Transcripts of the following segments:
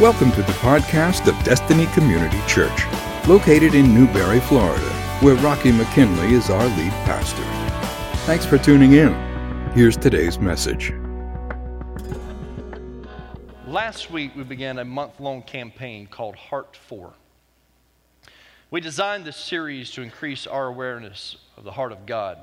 Welcome to the podcast of Destiny Community Church, located in Newberry, Florida, where Rocky McKinley is our lead pastor. Thanks for tuning in. Here's today's message. Last week, we began a month long campaign called Heart For. We designed this series to increase our awareness of the heart of God.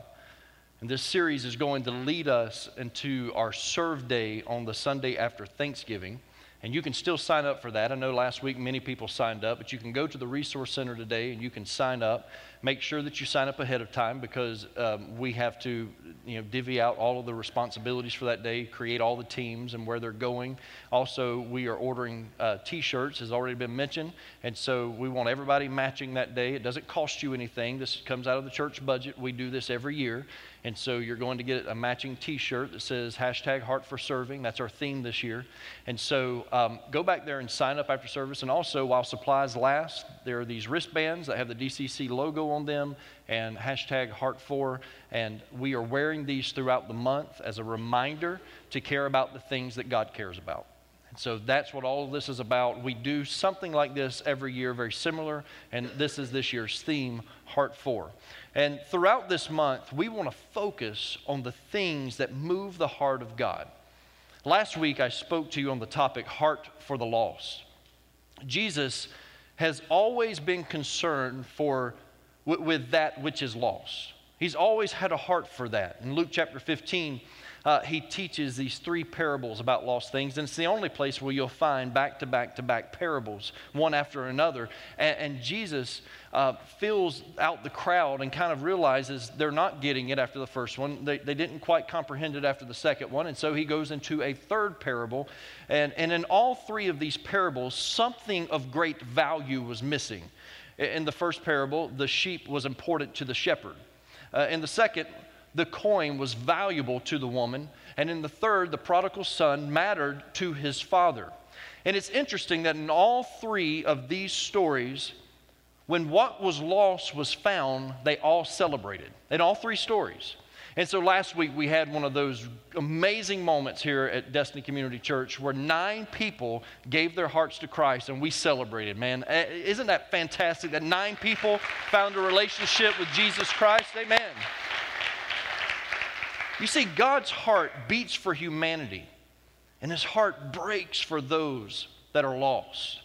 And this series is going to lead us into our serve day on the Sunday after Thanksgiving. And you can still sign up for that. I know last week many people signed up, but you can go to the Resource Center today and you can sign up. Make sure that you sign up ahead of time because um, we have to you know, divvy out all of the responsibilities for that day, create all the teams and where they're going. Also, we are ordering uh, t shirts, has already been mentioned. And so we want everybody matching that day. It doesn't cost you anything, this comes out of the church budget. We do this every year. And so you're going to get a matching t shirt that says hashtag heart for serving. That's our theme this year. And so um, go back there and sign up after service. And also, while supplies last, there are these wristbands that have the DCC logo on them and hashtag heart for. And we are wearing these throughout the month as a reminder to care about the things that God cares about. And so that's what all of this is about. We do something like this every year, very similar, and this is this year's theme, Heart For. And throughout this month, we want to focus on the things that move the heart of God. Last week, I spoke to you on the topic, Heart for the Lost. Jesus has always been concerned for, with that which is lost. He's always had a heart for that. In Luke chapter 15, uh, he teaches these three parables about lost things. And it's the only place where you'll find back to back to back parables, one after another. And, and Jesus uh, fills out the crowd and kind of realizes they're not getting it after the first one. They, they didn't quite comprehend it after the second one. And so he goes into a third parable. And, and in all three of these parables, something of great value was missing. In the first parable, the sheep was important to the shepherd. Uh, in the second, the coin was valuable to the woman. And in the third, the prodigal son mattered to his father. And it's interesting that in all three of these stories, when what was lost was found, they all celebrated. In all three stories. And so last week we had one of those amazing moments here at Destiny Community Church where nine people gave their hearts to Christ and we celebrated, man. Eh, isn't that fantastic that nine people found a relationship with Jesus Christ? Amen. You see, God's heart beats for humanity, and his heart breaks for those that are lost.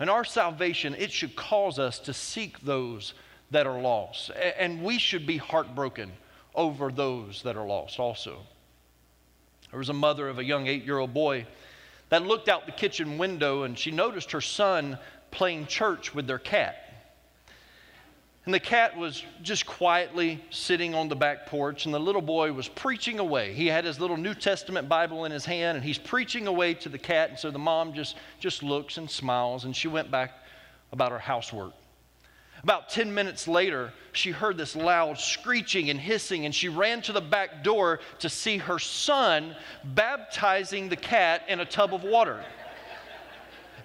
And our salvation, it should cause us to seek those that are lost. And we should be heartbroken over those that are lost also. There was a mother of a young eight year old boy that looked out the kitchen window and she noticed her son playing church with their cat. And the cat was just quietly sitting on the back porch, and the little boy was preaching away. He had his little New Testament Bible in his hand, and he's preaching away to the cat. And so the mom just, just looks and smiles, and she went back about her housework. About 10 minutes later, she heard this loud screeching and hissing, and she ran to the back door to see her son baptizing the cat in a tub of water.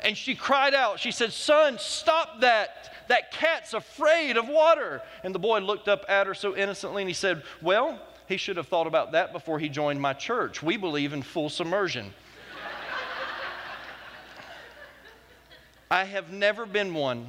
And she cried out, She said, Son, stop that. That cat's afraid of water. And the boy looked up at her so innocently and he said, Well, he should have thought about that before he joined my church. We believe in full submersion. I have never been one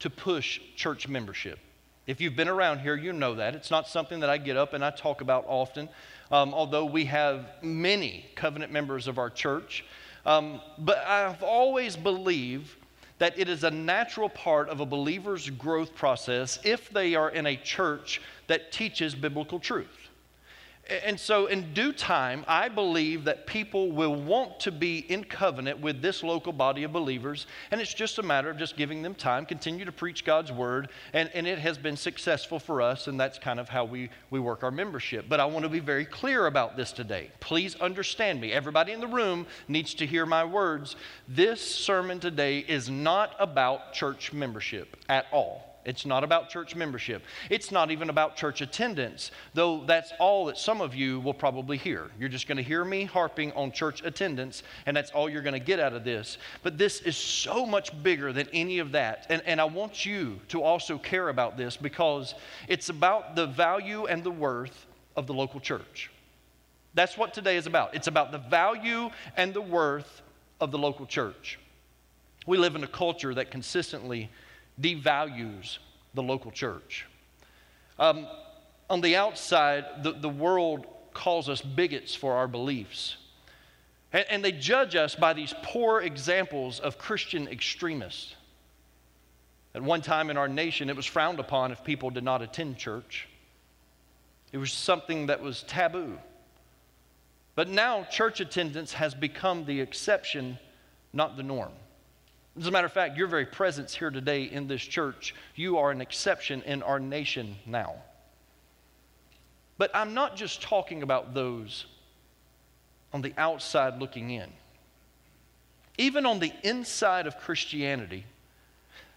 to push church membership. If you've been around here, you know that. It's not something that I get up and I talk about often, um, although we have many covenant members of our church. Um, but I've always believed that it is a natural part of a believer's growth process if they are in a church that teaches biblical truth. And so, in due time, I believe that people will want to be in covenant with this local body of believers. And it's just a matter of just giving them time, continue to preach God's word. And, and it has been successful for us, and that's kind of how we, we work our membership. But I want to be very clear about this today. Please understand me. Everybody in the room needs to hear my words. This sermon today is not about church membership at all. It's not about church membership. It's not even about church attendance, though that's all that some of you will probably hear. You're just going to hear me harping on church attendance, and that's all you're going to get out of this. But this is so much bigger than any of that. And, and I want you to also care about this because it's about the value and the worth of the local church. That's what today is about. It's about the value and the worth of the local church. We live in a culture that consistently devalues the local church. Um, on the outside, the, the world calls us bigots for our beliefs. And, and they judge us by these poor examples of Christian extremists. At one time in our nation, it was frowned upon if people did not attend church. It was something that was taboo. But now, church attendance has become the exception, not the norm. As a matter of fact, your very presence here today in this church, you are an exception in our nation now. But I'm not just talking about those on the outside looking in. Even on the inside of Christianity,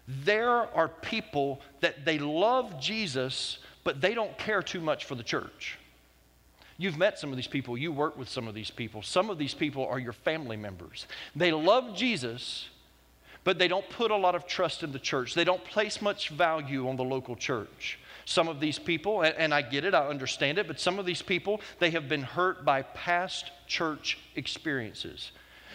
there are people that they love Jesus, but they don't care too much for the church. You've met some of these people, you work with some of these people. Some of these people are your family members. They love Jesus, but they don't put a lot of trust in the church. They don't place much value on the local church. Some of these people, and I get it, I understand it, but some of these people, they have been hurt by past church experiences.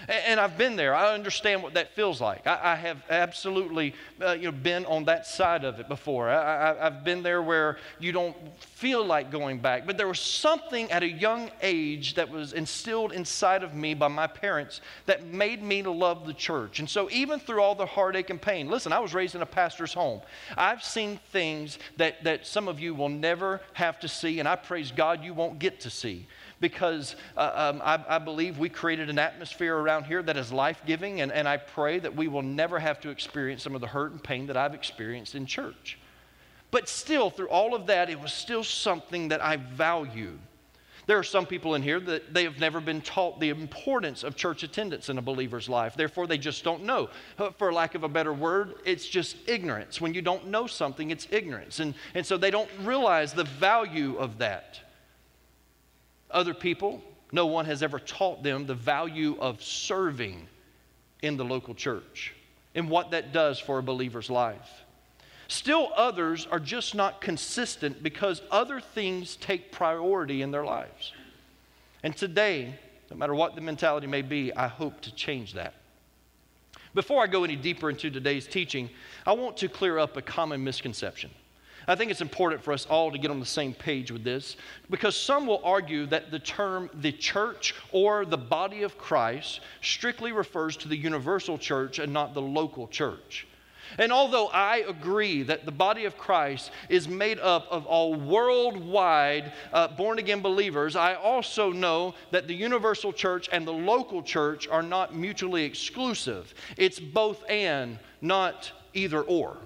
And I've been there. I understand what that feels like. I, have absolutely uh, you know, been on that side of it before. I, have been there where you don't feel like going back. But there was something at a young age that was instilled inside of me by my parents that made me love the church. And so, even through all the heartache and pain, listen, I was raised in a pastor's home. I've seen things that, that some of you will never have to see, and I praise God you won't get to see because uh, um, I, I, believe we created an atmosphere around here that is life giving, and, and I pray that we will never have to experience some of the hurt and pain that I've experienced in church. But still, through all of that, it was still something that I valued. There are some people in here that they have never been taught the importance of church attendance in a believer's life. Therefore, they just don't know. For lack of a better word, it's just ignorance. When you don't know something, it's ignorance. And, and so they don't realize the value of that. Other people, no one has ever taught them the value of serving in the local church and what that does for a believer's life. Still, others are just not consistent because other things take priority in their lives. And today, no matter what the mentality may be, I hope to change that. Before I go any deeper into today's teaching, I want to clear up a common misconception. I think it's important for us all to get on the same page with this because some will argue that the term the church or the body of Christ strictly refers to the universal church and not the local church. And although I agree that the body of Christ is made up of all worldwide uh, born again believers, I also know that the universal church and the local church are not mutually exclusive. It's both and, not either or.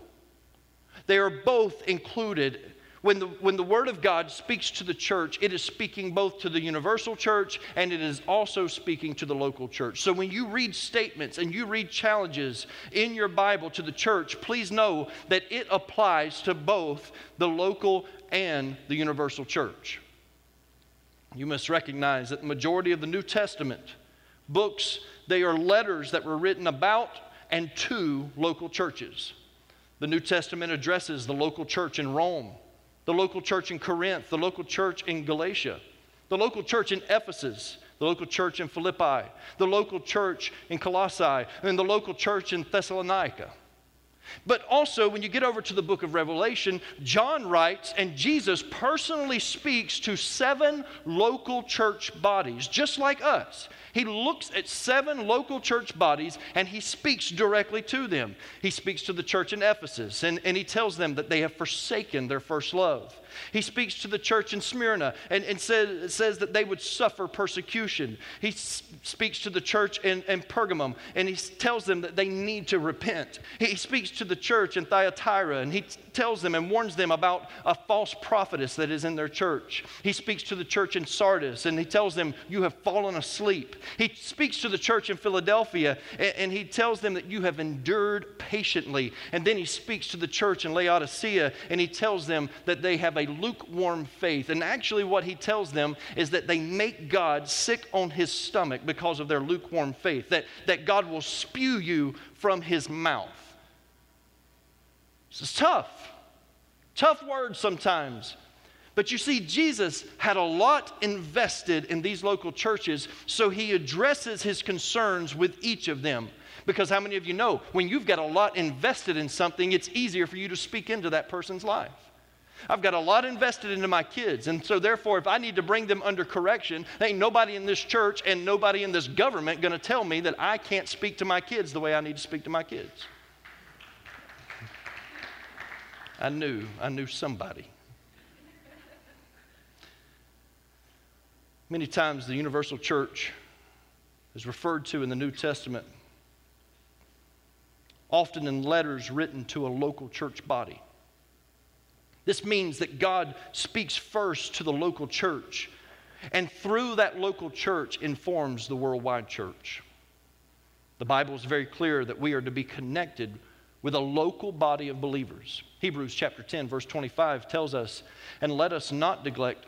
They are both included. When the, when the Word of God speaks to the church, it is speaking both to the universal church and it is also speaking to the local church. So when you read statements and you read challenges in your Bible to the church, please know that it applies to both the local and the universal church. You must recognize that the majority of the New Testament books, they are letters that were written about and to local churches. The New Testament addresses the local church in Rome, the local church in Corinth, the local church in Galatia, the local church in Ephesus, the local church in Philippi, the local church in Colossae, and the local church in Thessalonica. But also, when you get over to the book of Revelation, John writes, and Jesus personally speaks to seven local church bodies, just like us. He looks at seven local church bodies and he speaks directly to them. He speaks to the church in Ephesus and, and he tells them that they have forsaken their first love. He speaks to the church in Smyrna and, and says, says that they would suffer persecution. He s- speaks to the church in, in Pergamum and he tells them that they need to repent. He speaks to the church in Thyatira and he t- tells them and warns them about a false prophetess that is in their church. He speaks to the church in Sardis and he tells them, You have fallen asleep. He speaks to the church in Philadelphia and, and he tells them that you have endured patiently. And then he speaks to the church in Laodicea and he tells them that they have a lukewarm faith. And actually, what he tells them is that they make God sick on his stomach because of their lukewarm faith, that, that God will spew you from his mouth. This is tough. Tough words sometimes. But you see, Jesus had a lot invested in these local churches, so he addresses his concerns with each of them. Because how many of you know when you've got a lot invested in something, it's easier for you to speak into that person's life? I've got a lot invested into my kids. And so, therefore, if I need to bring them under correction, ain't nobody in this church and nobody in this government to tell me that I can't speak to my kids the way I need to speak to my kids. I knew, I knew somebody. Many times the universal church is referred to in the New Testament, often in letters written to a local church body. This means that God speaks first to the local church, and through that local church informs the worldwide church. The Bible is very clear that we are to be connected with a local body of believers. Hebrews chapter 10, verse 25 tells us, And let us not neglect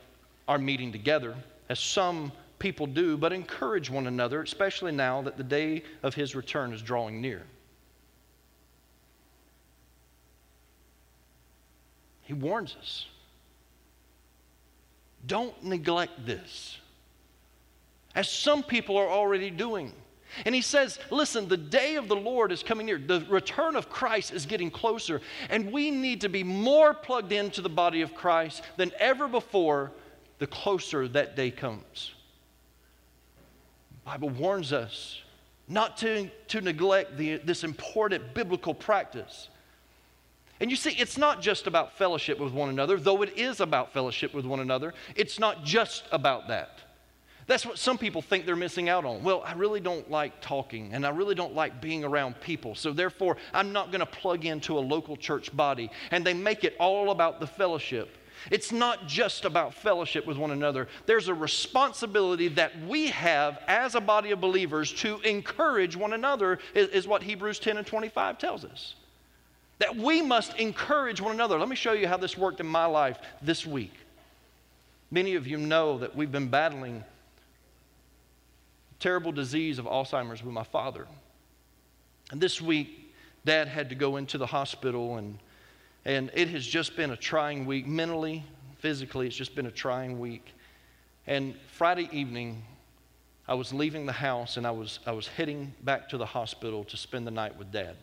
our meeting together, as some people do, but encourage one another, especially now that the day of his return is drawing near. He warns us. Don't neglect this, as some people are already doing. And he says, Listen, the day of the Lord is coming near. The return of Christ is getting closer. And we need to be more plugged into the body of Christ than ever before the closer that day comes. The Bible warns us not to, to neglect the, this important biblical practice. And you see, it's not just about fellowship with one another, though it is about fellowship with one another. It's not just about that. That's what some people think they're missing out on. Well, I really don't like talking and I really don't like being around people. So, therefore, I'm not going to plug into a local church body. And they make it all about the fellowship. It's not just about fellowship with one another. There's a responsibility that we have as a body of believers to encourage one another, is, is what Hebrews 10 and 25 tells us that we must encourage one another. Let me show you how this worked in my life this week. Many of you know that we've been battling terrible disease of Alzheimer's with my father. And this week, dad had to go into the hospital, and, and it has just been a trying week. Mentally, physically, it's just been a trying week. And Friday evening, I was leaving the house and I was, I was heading back to the hospital to spend the night with dad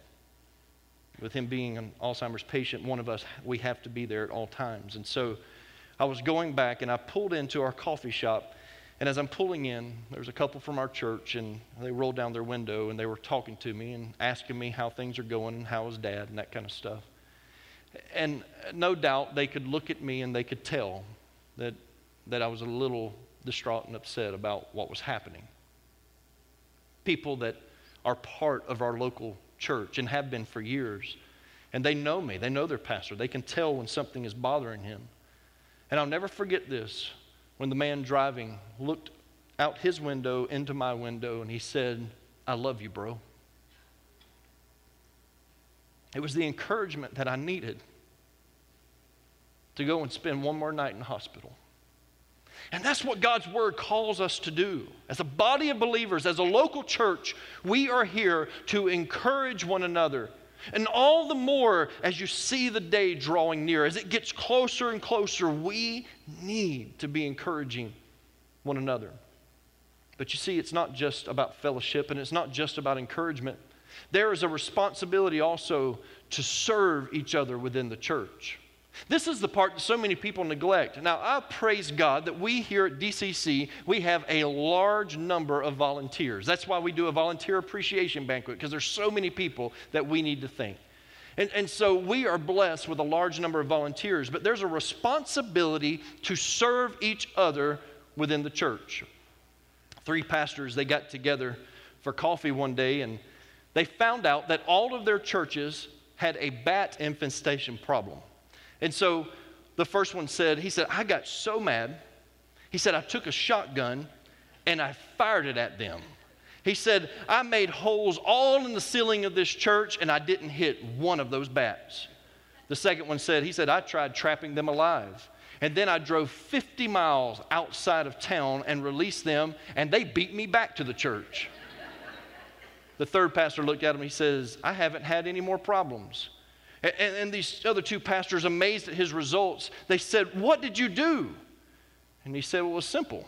with him being an Alzheimer's patient, one of us, we have to be there at all times. And so I was going back and I pulled into our coffee shop. And as I'm pulling in, there was a couple from our church, and they rolled down their window and they were talking to me and asking me how things are going and how is dad and that kind of stuff. And no doubt they could look at me and they could tell that, that I was a little distraught and upset about what was happening. People that are part of our local church and have been for years. And they know me, they know their pastor. They can tell when something is bothering him. And I'll never forget this when the man driving looked out his window into my window and he said, I love you, bro. It was the encouragement that I needed to go and spend one more night in the hospital. And that's what God's word calls us to do. As a body of believers, as a local church, we are here to encourage one another. And all the more as you see the day drawing near, as it gets closer and closer, we need to be encouraging one another. But you see, it's not just about fellowship and it's not just about encouragement. There is a responsibility also to serve each other within the church. This is the part that so many people neglect. Now, I praise God that we here at DCC, we have a large number of volunteers. That's why we do a volunteer appreciation banquet, because there's so many people that we need to thank. And, and so we are blessed with a large number of volunteers, but there's a responsibility to serve each other within the church. Three pastors, they got together for coffee one day, and they found out that all of their churches had a bat infestation problem. And so the first one said, he said, I got so mad. He said, I took a shotgun and I fired it at them. He said, I made holes all in the ceiling of this church and I didn't hit one of those bats. The second one said, he said, I tried trapping them alive. And then I drove 50 miles outside of town and released them, and they beat me back to the church. the third pastor looked at him. He says, I haven't had any more problems. And, and these other two pastors, amazed at his results, they said, What did you do? And he said, Well, it was simple.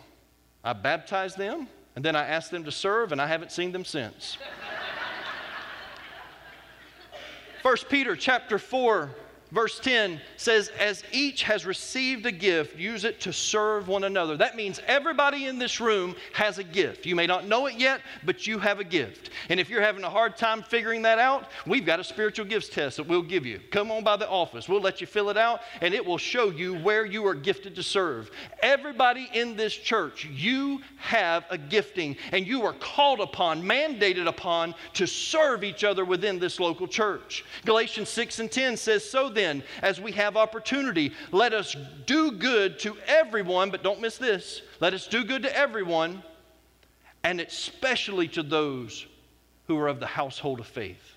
I baptized them, and then I asked them to serve, and I haven't seen them since. 1 Peter chapter 4 verse 10 says, As each has received a gift, use it to serve one another. That means everybody in this room has a gift. You may not know it yet, but you have a gift. And if you're having a hard time figuring that out, we've got a spiritual gifts test that we'll give you. Come on by the office. We'll let you fill it out, and it will show you where you are gifted to serve. Everybody in this church, you have a gifting, and you are called upon, mandated upon, to serve each other within this local church. Galatians 6 and 10 says, So then, as we have opportunity, let us do good to everyone, but don't miss this. Let us do good to everyone, and especially to those who are of the household of faith.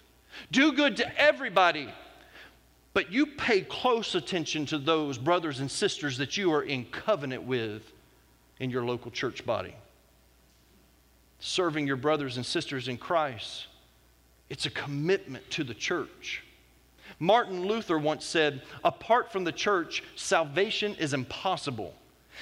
Do good to everybody, but you pay close attention to those brothers and sisters that you are in covenant with in your local church body. Serving your brothers and sisters in Christ, it's a commitment to the church. Martin Luther once said, apart from the church, salvation is impossible.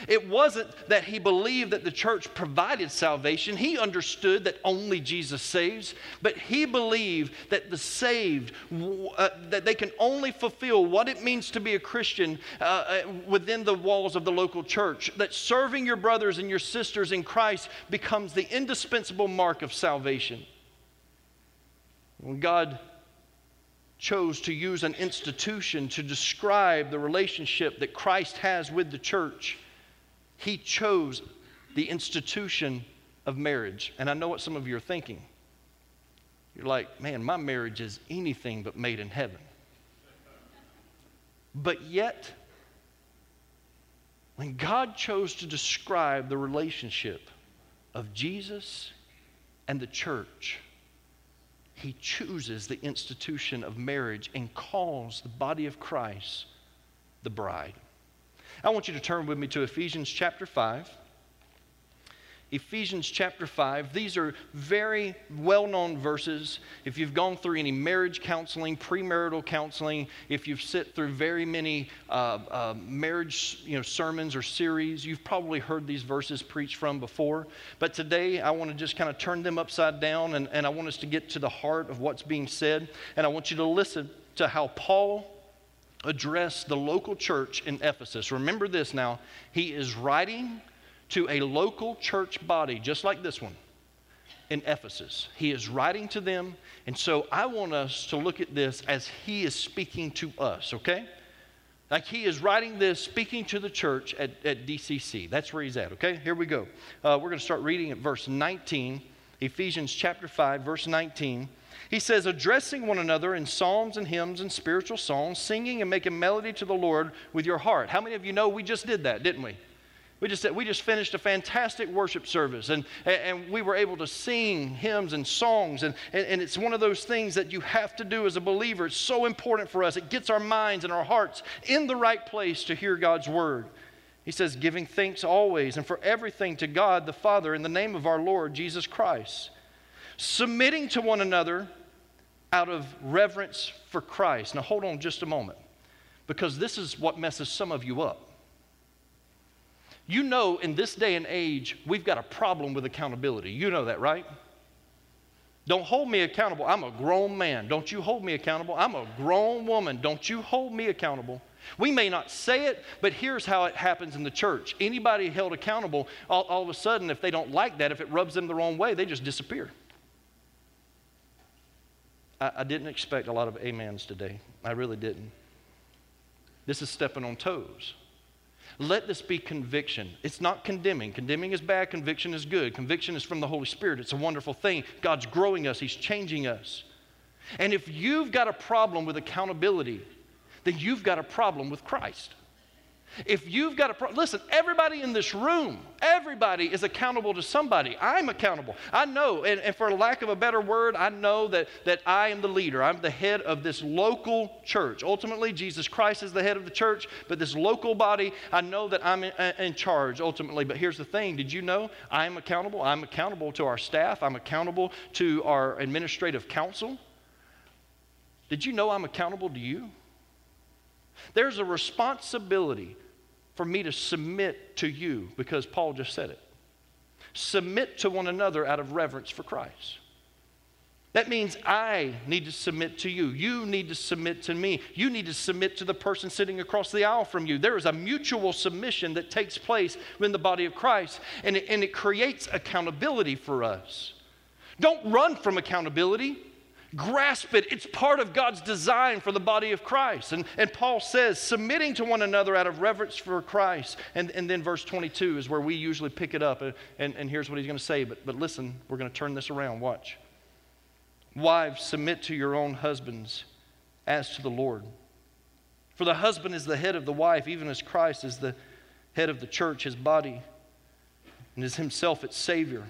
It wasn't that he believed that the church provided salvation. He understood that only Jesus saves, but he believed that the saved, uh, that they can only fulfill what it means to be a Christian uh, uh, within the walls of the local church. That serving your brothers and your sisters in Christ becomes the indispensable mark of salvation. When God chose to use an institution to describe the relationship that Christ has with the church, he chose the institution of marriage. And I know what some of you are thinking. You're like, man, my marriage is anything but made in heaven. But yet, when God chose to describe the relationship of Jesus and the church, he chooses the institution of marriage and calls the body of Christ the bride. I want you to turn with me to Ephesians chapter 5. Ephesians chapter 5. These are very well known verses. If you've gone through any marriage counseling, premarital counseling, if you've sit through very many uh, uh, marriage you know, sermons or series, you've probably heard these verses preached from before. But today, I want to just kind of turn them upside down and, and I want us to get to the heart of what's being said. And I want you to listen to how Paul addressed the local church in Ephesus. Remember this now. He is writing to a local church body, just like this one in Ephesus. He is writing to them, and so I want us to look at this as he is speaking to us, okay? Like he is writing this, speaking to the church at, at DCC. That's where he's at, okay? Here we go. Uh, we're going to start reading at verse 19, Ephesians chapter 5, verse 19. He says, addressing one another in psalms and hymns and spiritual songs, singing and making melody to the Lord with your heart. How many of you know we just did that, didn't we? We just, we just finished a fantastic worship service, and, and we were able to sing hymns and songs. And, and it's one of those things that you have to do as a believer. It's so important for us. It gets our minds and our hearts in the right place to hear God's word. He says, giving thanks always and for everything to God the Father in the name of our Lord Jesus Christ, submitting to one another out of reverence for Christ. Now, hold on just a moment, because this is what messes some of you up. You know, in this day and age, we've got a problem with accountability. You know that, right? Don't hold me accountable. I'm a grown man. Don't you hold me accountable. I'm a grown woman. Don't you hold me accountable. We may not say it, but here's how it happens in the church. Anybody held accountable, all, all of a sudden, if they don't like that, if it rubs them the wrong way, they just disappear. I, I didn't expect a lot of amens today. I really didn't. This is stepping on toes. Let this be conviction. It's not condemning. Condemning is bad, conviction is good. Conviction is from the Holy Spirit. It's a wonderful thing. God's growing us, He's changing us. And if you've got a problem with accountability, then you've got a problem with Christ. If you've got a problem, listen, everybody in this room, everybody is accountable to somebody. I'm accountable. I know, and, and, for lack of a better word, I know that, that I am the leader. I'm the head of this local church. Ultimately, Jesus Christ is the head of the church, but this local body, I know that I'm in, uh, in charge ultimately. But here's the thing did you know I'm accountable? I'm accountable to our staff, I'm accountable to our administrative council. Did you know I'm accountable to you? There's a responsibility for me to submit to you because Paul just said it. Submit to one another out of reverence for Christ. That means I need to submit to you. You need to submit to me. You need to submit to the person sitting across the aisle from you. There is a mutual submission that takes place in the body of Christ, and it, and it creates accountability for us. Don't run from accountability. Grasp it. It's part of God's design for the body of Christ. And, and Paul says, submitting to one another out of reverence for Christ. And, and then verse 22 is where we usually pick it up. And, and here's what he's going to say. But, but listen, we're going to turn this around. Watch. Wives, submit to your own husbands as to the Lord. For the husband is the head of the wife, even as Christ is the head of the church, his body, and is himself its Savior.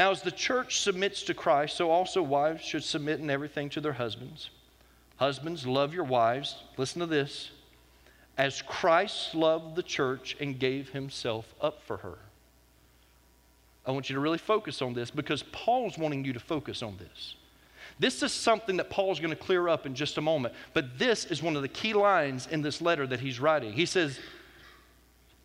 Now, as the church submits to Christ, so also wives should submit in everything to their husbands. Husbands, love your wives. Listen to this. As Christ loved the church and gave himself up for her. I want you to really focus on this because Paul's wanting you to focus on this. This is something that Paul's going to clear up in just a moment, but this is one of the key lines in this letter that he's writing. He says,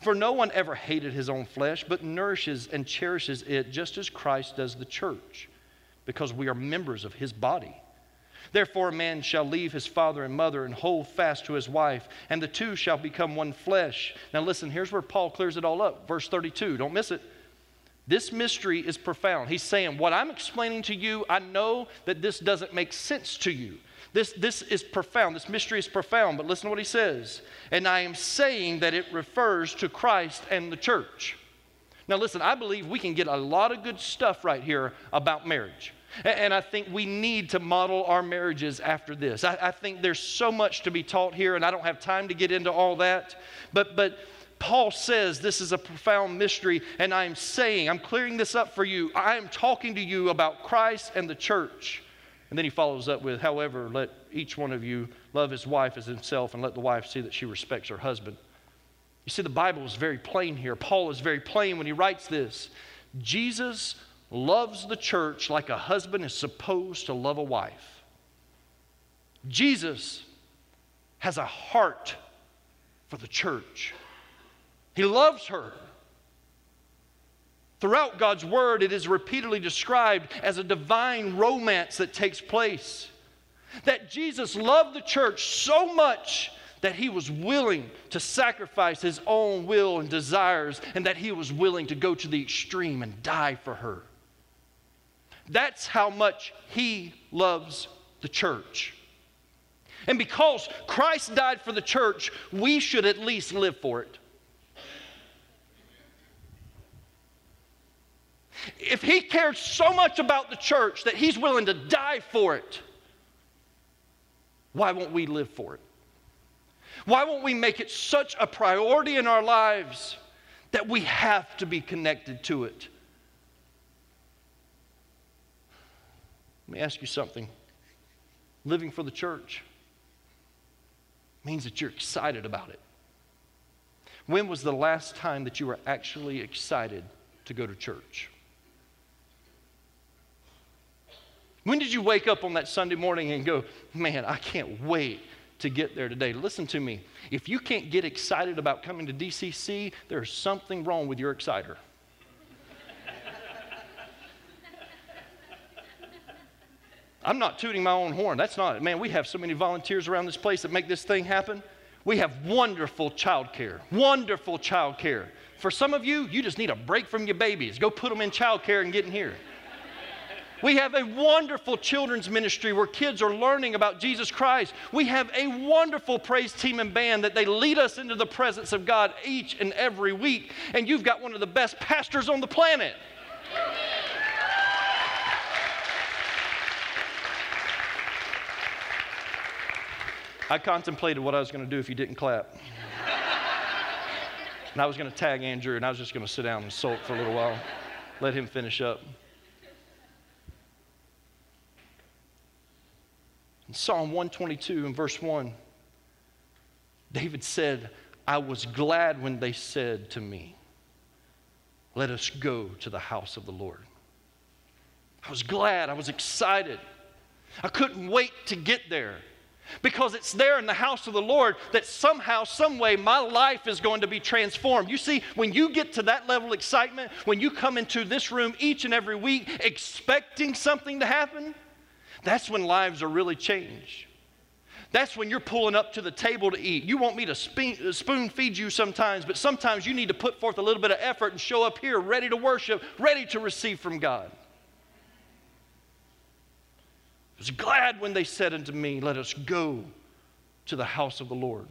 For no one ever hated his own flesh, but nourishes and cherishes it just as Christ does the church, because we are members of his body. Therefore, a man shall leave his father and mother and hold fast to his wife, and the two shall become one flesh. Now, listen, here's where Paul clears it all up. Verse 32, don't miss it. This mystery is profound. He's saying, What I'm explaining to you, I know that this doesn't make sense to you. This, this is profound. This mystery is profound. But listen to what he says. And I am saying that it refers to Christ and the church. Now, listen, I believe we can get a lot of good stuff right here about marriage. And I think we need to model our marriages after this. I, I, think there's so much to be taught here, and I don't have time to get into all that. But, but Paul says this is a profound mystery, and I'm saying, I'm clearing this up for you. I'm talking to you about Christ and the church. And then he follows up with, however, let each one of you love his wife as himself and let the wife see that she respects her husband. You see, the Bible is very plain here. Paul is very plain when he writes this. Jesus loves the church like a husband is supposed to love a wife. Jesus has a heart for the church, he loves her. Throughout God's word, it is repeatedly described as a divine romance that takes place. That Jesus loved the church so much that he was willing to sacrifice his own will and desires, and that he was willing to go to the extreme and die for her. That's how much he loves the church. And because Christ died for the church, we should at least live for it. If he cared so much about the church that he's willing to die for it, why won't we live for it? Why won't we make it such a priority in our lives that we have to be connected to it? Let me ask you something. Living for the church means that you're excited about it. When was the last time that you were actually excited to go to church? When did you wake up on that Sunday morning and go, man, I can't wait to get there today? Listen to me. If you can't get excited about coming to DCC, there's something wrong with your exciter. I'm not tooting my own horn. That's not it. Man, we have so many volunteers around this place that make this thing happen. We have wonderful child care. Wonderful child care. For some of you, you just need a break from your babies. Go put them in child care and get in here. We have a wonderful children's ministry where kids are learning about Jesus Christ. We have a wonderful praise team and band that they lead us into the presence of God each and every week. And you've got one of the best pastors on the planet. I contemplated what I was going to do if you didn't clap. and I was going to tag Andrew, and I was just going to sit down and sulk for a little while, let him finish up. In Psalm 122 and verse 1, David said, I was glad when they said to me, Let us go to the house of the Lord. I was glad, I was excited. I couldn't wait to get there because it's there in the house of the Lord that somehow, some way, my life is going to be transformed. You see, when you get to that level of excitement, when you come into this room each and every week expecting something to happen, that's when lives are really changed. That's when you're pulling up to the table to eat. You want me to uh, spoon feed you sometimes, but sometimes you need to put forth a little bit of effort and show up here ready to worship, ready to receive from God. I was glad when they said unto me, Let us go to the house of the Lord.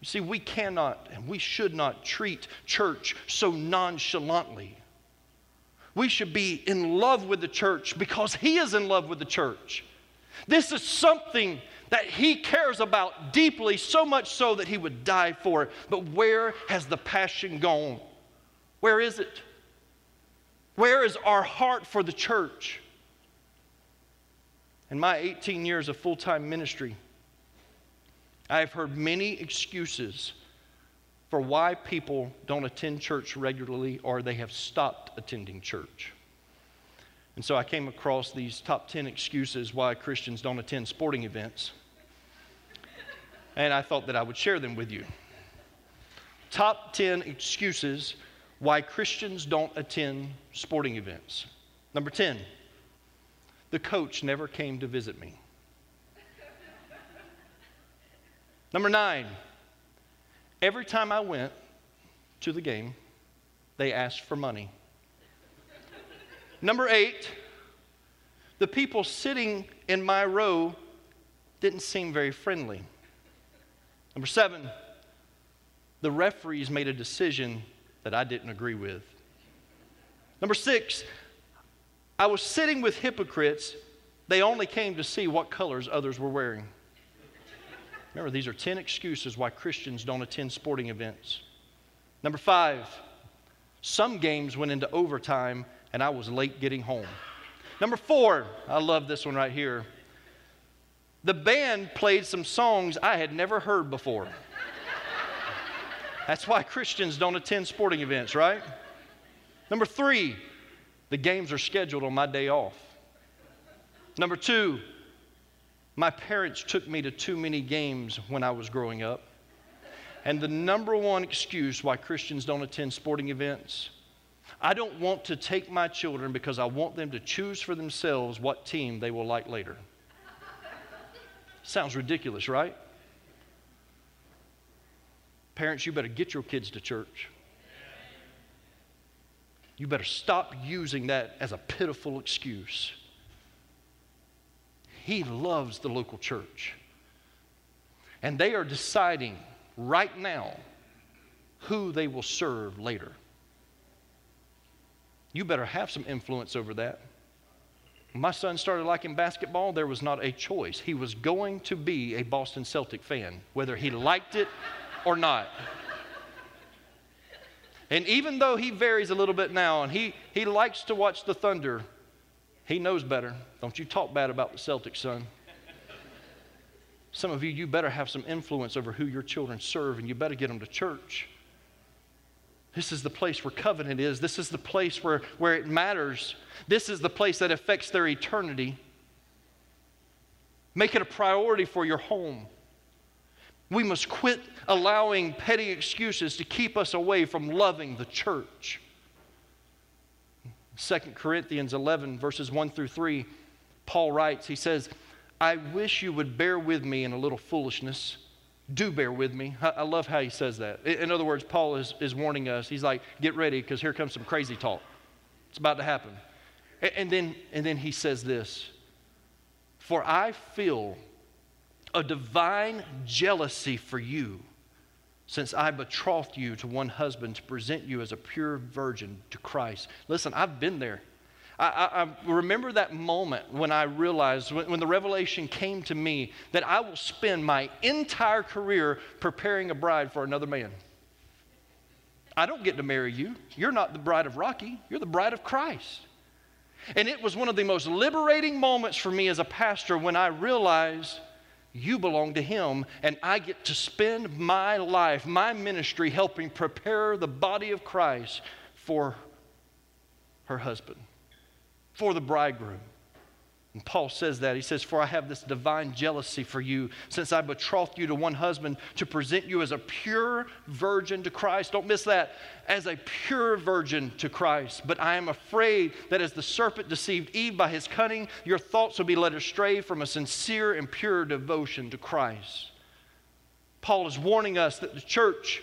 You see, we cannot and we should not treat church so nonchalantly. We should be in love with the church because He is in love with the church. This is something that He cares about deeply, so much so that He would die for it. But where has the passion gone? Where is it? Where is our heart for the church? In my 18 years of full time ministry, I've heard many excuses for why people don't attend church regularly or they have stopped attending church. And so I came across these top 10 excuses why Christians don't attend sporting events. And I thought that I would share them with you. Top 10 excuses why Christians don't attend sporting events. Number 10, the coach never came to visit me. Number nine, every time I went to the game, they asked for money. Number eight, the people sitting in my row didn't seem very friendly. Number seven, the referees made a decision that I didn't agree with. Number six, I was sitting with hypocrites. They only came to see what colors others were wearing. Remember, these are 10 excuses why Christians don't attend sporting events. Number five, some games went into overtime and I was late getting home. Number four, I love this one right here. The band played some songs I had never heard before. That's why Christians don't attend sporting events, right? Number three, the games are scheduled on my day off. Number two, my parents took me to too many games when I was growing up. And the number one excuse why Christians don't attend sporting events I don't want to take my children because I want them to choose for themselves what team they will like later. Sounds ridiculous, right? Parents, you better get your kids to church. You better stop using that as a pitiful excuse. He loves the local church. And they are deciding right now who they will serve later. You better have some influence over that. My son started liking basketball, there was not a choice. He was going to be a Boston Celtic fan, whether he liked it or not. And even though he varies a little bit now and he, he likes to watch the Thunder, he knows better. Don't you talk bad about the Celtics, son. Some of you, you better have some influence over who your children serve and you better get them to church. This is the place where covenant is. This is the place where, where it matters. This is the place that affects their eternity. Make it a priority for your home. We must quit allowing petty excuses to keep us away from loving the church. 2 Corinthians 11, verses 1 through 3, Paul writes, he says, I wish you would bear with me in a little foolishness. Do bear with me. I love how he says that. In other words, Paul is, is warning us. He's like, get ready because here comes some crazy talk. It's about to happen. And then, and then he says this For I feel a divine jealousy for you, since I betrothed you to one husband to present you as a pure virgin to Christ. Listen, I've been there. I, I, remember that moment when I realized, when, when the revelation came to me, that I will spend my entire career preparing a bride for another man. I don't get to marry you. You're not the bride of Rocky, you're the bride of Christ. And it was one of the most liberating moments for me as a pastor when I realized You belong to Him, and I get to spend my life, my ministry, helping prepare the body of Christ for her husband, for the bridegroom. And Paul says that. He says, For I have this divine jealousy for you, since I betrothed you to one husband to present you as a pure virgin to Christ. Don't miss that. As a pure virgin to Christ. But I am afraid that as the serpent deceived Eve by his cunning, your thoughts will be led astray from a sincere and pure devotion to Christ. Paul is warning us that the church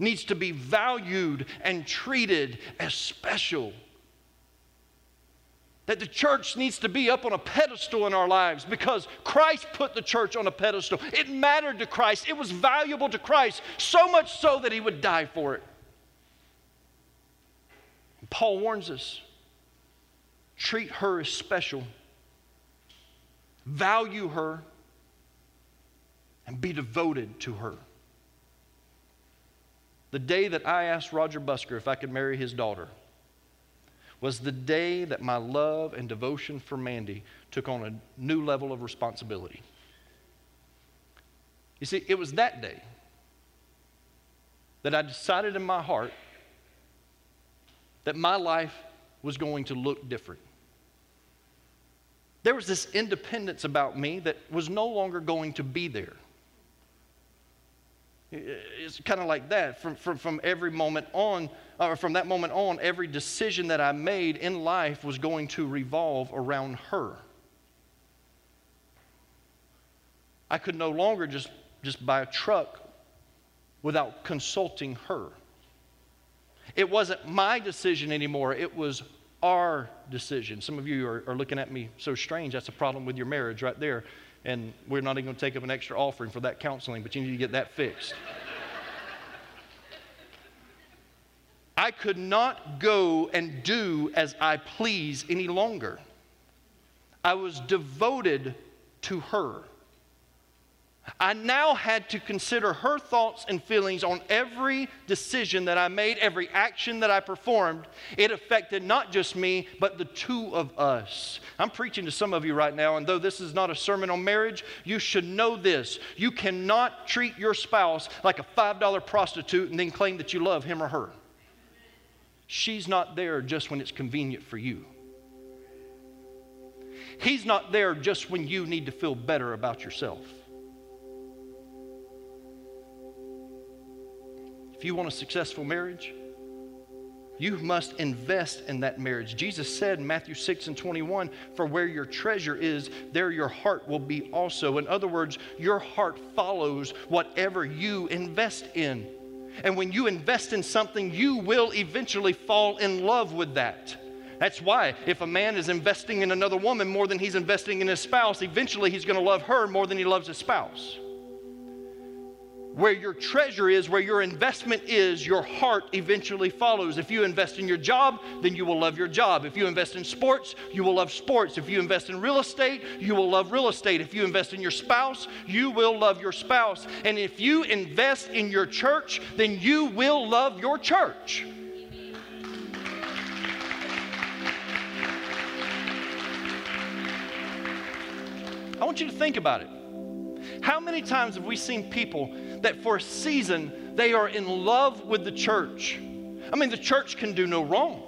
needs to be valued and treated as special that the church needs to be up on a pedestal in our lives because Christ put the church on a pedestal. It mattered to Christ, it was valuable to Christ, so much so that he would die for it. Paul warns us treat her as special, value her, and be devoted to her. The day that I asked Roger Busker if I could marry his daughter, was the day that my love and devotion for Mandy took on a new level of responsibility. You see, it was that day that I decided in my heart that my life was going to look different. There was this independence about me that was no longer going to be there. It's kind of like that. From, from, from every moment on, or from that moment on, every decision that I made in life was going to revolve around her. I could no longer just, just buy a truck without consulting her. It wasn't my decision anymore, it was our decision. Some of you are, are looking at me so strange. That's a problem with your marriage right there and we're not even going to take up an extra offering for that counseling, but you need to get that fixed. I could not go and do as I please any longer. I was devoted to her. I now had to consider her thoughts and feelings on every decision that I made, every action that I performed. It affected not just me, but the two of us. I'm preaching to some of you right now, and though this is not a sermon on marriage, you should know this. You cannot treat your spouse like a $5 prostitute and then claim that you love him or her. She's not there just when it's convenient for you. He's not there just when you need to feel better about yourself. If you want a successful marriage, you must invest in that marriage. Jesus said in Matthew 6 and 21 For where your treasure is, there your heart will be also. In other words, your heart follows whatever you invest in. And when you invest in something, you will eventually fall in love with that. That's why, if a man is investing in another woman more than he's investing in his spouse, eventually he's going to love her more than he loves his spouse where your treasure is, where your investment is, your heart eventually follows. If you invest in your job, then you will love your job. If you invest in sports, you will love sports. If you invest in real estate, you will love real estate. If you invest in your spouse, you will love your spouse. And if you invest in your church, then you will love your church. I want you to think about it. How many times have we seen people that for a season they are in love with the church? I mean, the church can do no wrong.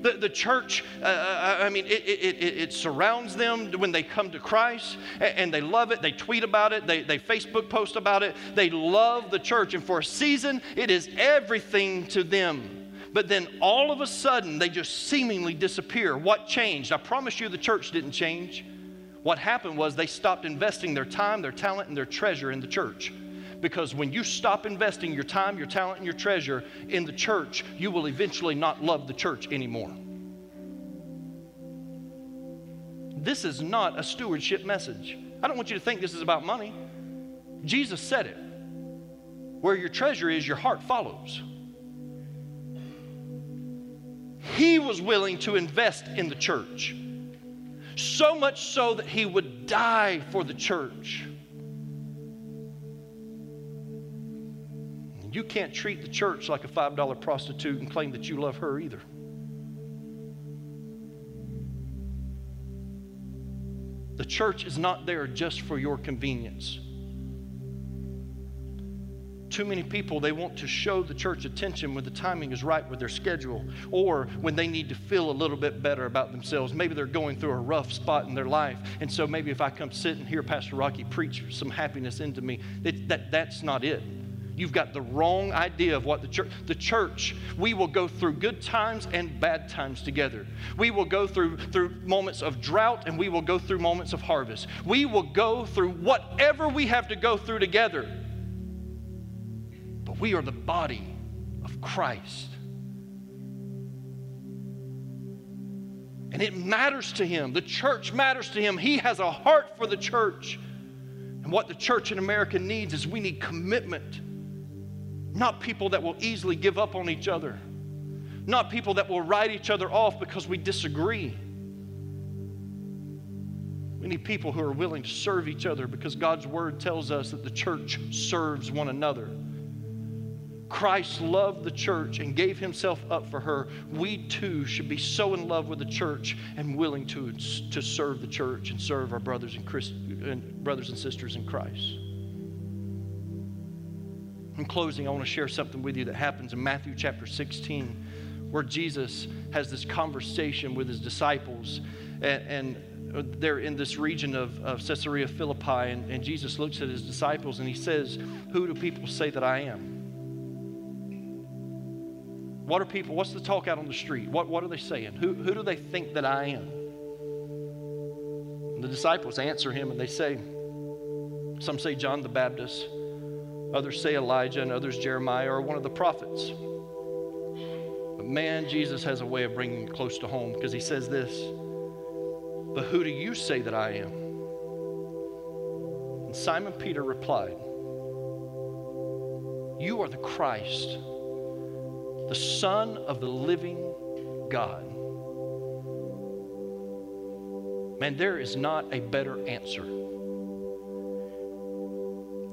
The, the church, uh, uh, uh I mean, it, it, it, it, surrounds them when they come to Christ and, and they love it. They tweet about it, they, they Facebook post about it. They love the church. And for a season, it is everything to them. But then all of a sudden, they just seemingly disappear. What changed? I promise you the church didn't change. What happened was they stopped investing their time, their talent, and their treasure in the church. Because when you stop investing your time, your talent, and your treasure in the church, you will eventually not love the church anymore. This is not a stewardship message. I don't want you to think this is about money. Jesus said it. Where your treasure is, your heart follows. He was willing to invest in the church so much so that he would die for the church. You can't treat the church like a $5 prostitute and claim that you love her either. The church is not there just for your convenience. too many people, they want to show the church attention when the timing is right with their schedule or when they need to feel a little bit better about themselves. Maybe they're going through a rough spot in their life. And so maybe if I come sit and hear Pastor Rocky preach some happiness into me, that, that, that's not it. You've got the wrong idea of what the church, the church, we will go through good times and bad times together. We will go through, through moments of drought and we will go through moments of harvest. We will go through whatever we have to go through together. But we are the body of Christ. And it matters to him. The church matters to him. He has a heart for the church. And what the church in America needs is we need commitment not people that will easily give up on each other, not people that will write each other off because we disagree. We need people who are willing to serve each other because God's word tells us that the church serves one another. Christ loved the church and gave himself up for her. We too should be so in love with the church and willing to, to serve the church and serve our brothers and, Christ, and brothers and sisters in Christ. In closing, I want to share something with you that happens in Matthew chapter 16, where Jesus has this conversation with his disciples. And, and they're in this region of, of Caesarea Philippi, and, and Jesus looks at his disciples and he says, Who do people say that I am? What are people, what's the talk out on the street? What, what are they saying? Who, who do they think that I am? And the disciples answer him and they say, Some say John the Baptist. Others say Elijah, and others Jeremiah or one of the prophets. But man, Jesus has a way of bringing it close to home because he says this But who do you say that I am? And Simon Peter replied, You are the Christ, the Son of the living God. Man, there is not a better answer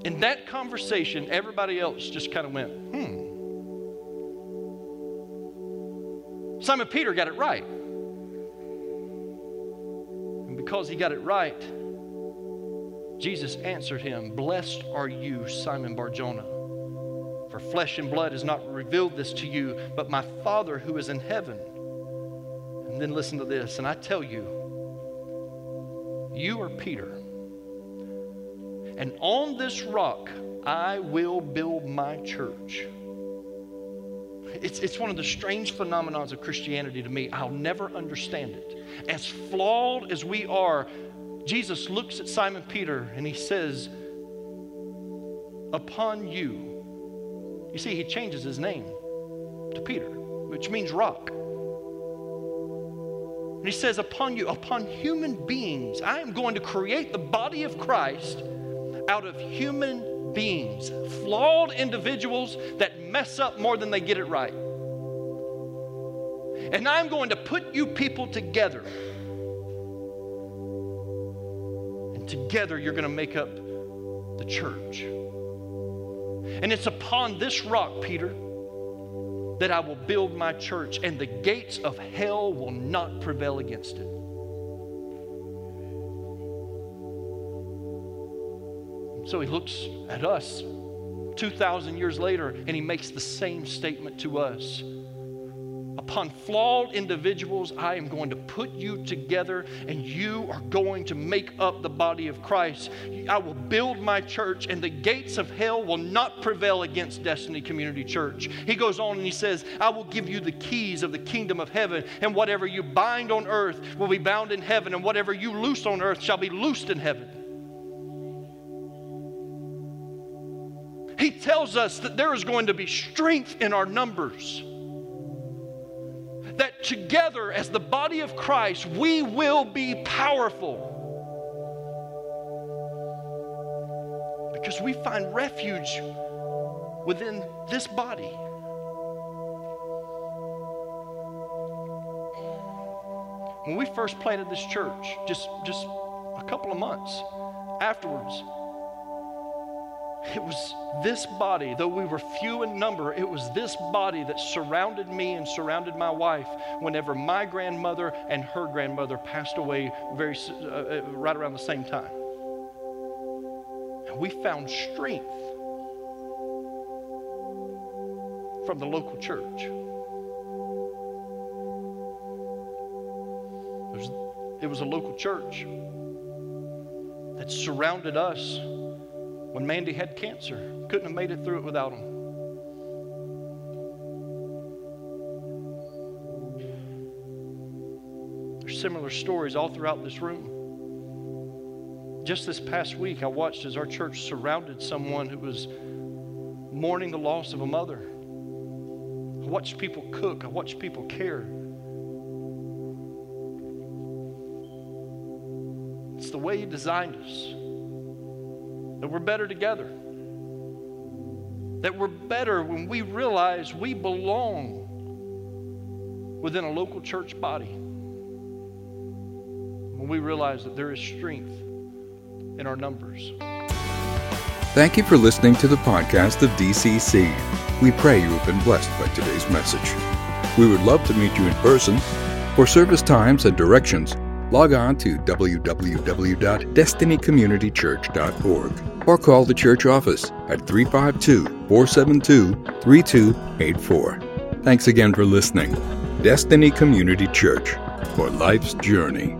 in that conversation, everybody else just kind of went, hmm. Simon Peter got it right. And because he got it right, Jesus answered him, Blessed are you, Simon Barjona. For flesh and blood has not revealed this to you, but my Father who is in heaven. And then listen to this, and I tell you, you are Peter and on this rock I will build my church. It's, it's one of the strange phenomena of Christianity to me. I'll never understand it. As flawed as we are, Jesus looks at Simon Peter and he says, Upon you. You see, he changes his name to Peter, which means rock. And he says, Upon you, upon human beings, I am going to create the body of Christ out of human beings, flawed individuals that mess up more than they get it right. And I'm going to put you people together. And together you're going to make up the church. And it's upon this rock, Peter, that I will build my church, and the gates of hell will not prevail against it. So he looks at us 2,000 years later and he makes the same statement to us. Upon flawed individuals, I am going to put you together and you are going to make up the body of Christ. I will build my church and the gates of hell will not prevail against Destiny Community Church. He goes on and he says, I will give you the keys of the kingdom of heaven, and whatever you bind on earth will be bound in heaven, and whatever you loose on earth shall be loosed in heaven. Tells us that there is going to be strength in our numbers. That together, as the body of Christ, we will be powerful. Because we find refuge within this body. When we first planted this church, just, just a couple of months afterwards, it was this body, though we were few in number, it was this body that surrounded me and surrounded my wife whenever my grandmother and her grandmother passed away very, uh, uh, right around the same time. And we found strength from the local church. It was a local church that surrounded us when Mandy had cancer. Couldn't have made it through it without them. There's similar stories all throughout this room. Just this past week, I watched as our church surrounded someone who was mourning the loss of a mother. I watched people cook, I watched people care. It's the way He designed us. That we're better together. That we're better when we realize we belong within a local church body. When we realize that there is strength in our numbers. Thank you for listening to the podcast of DCC. We pray you have been blessed by today's message. We would love to meet you in person. For service times and directions, log on to www.destinycommunitychurch.org or call the church office at 352 472 3284. Thanks again for listening. Destiny Community Church for life's journey.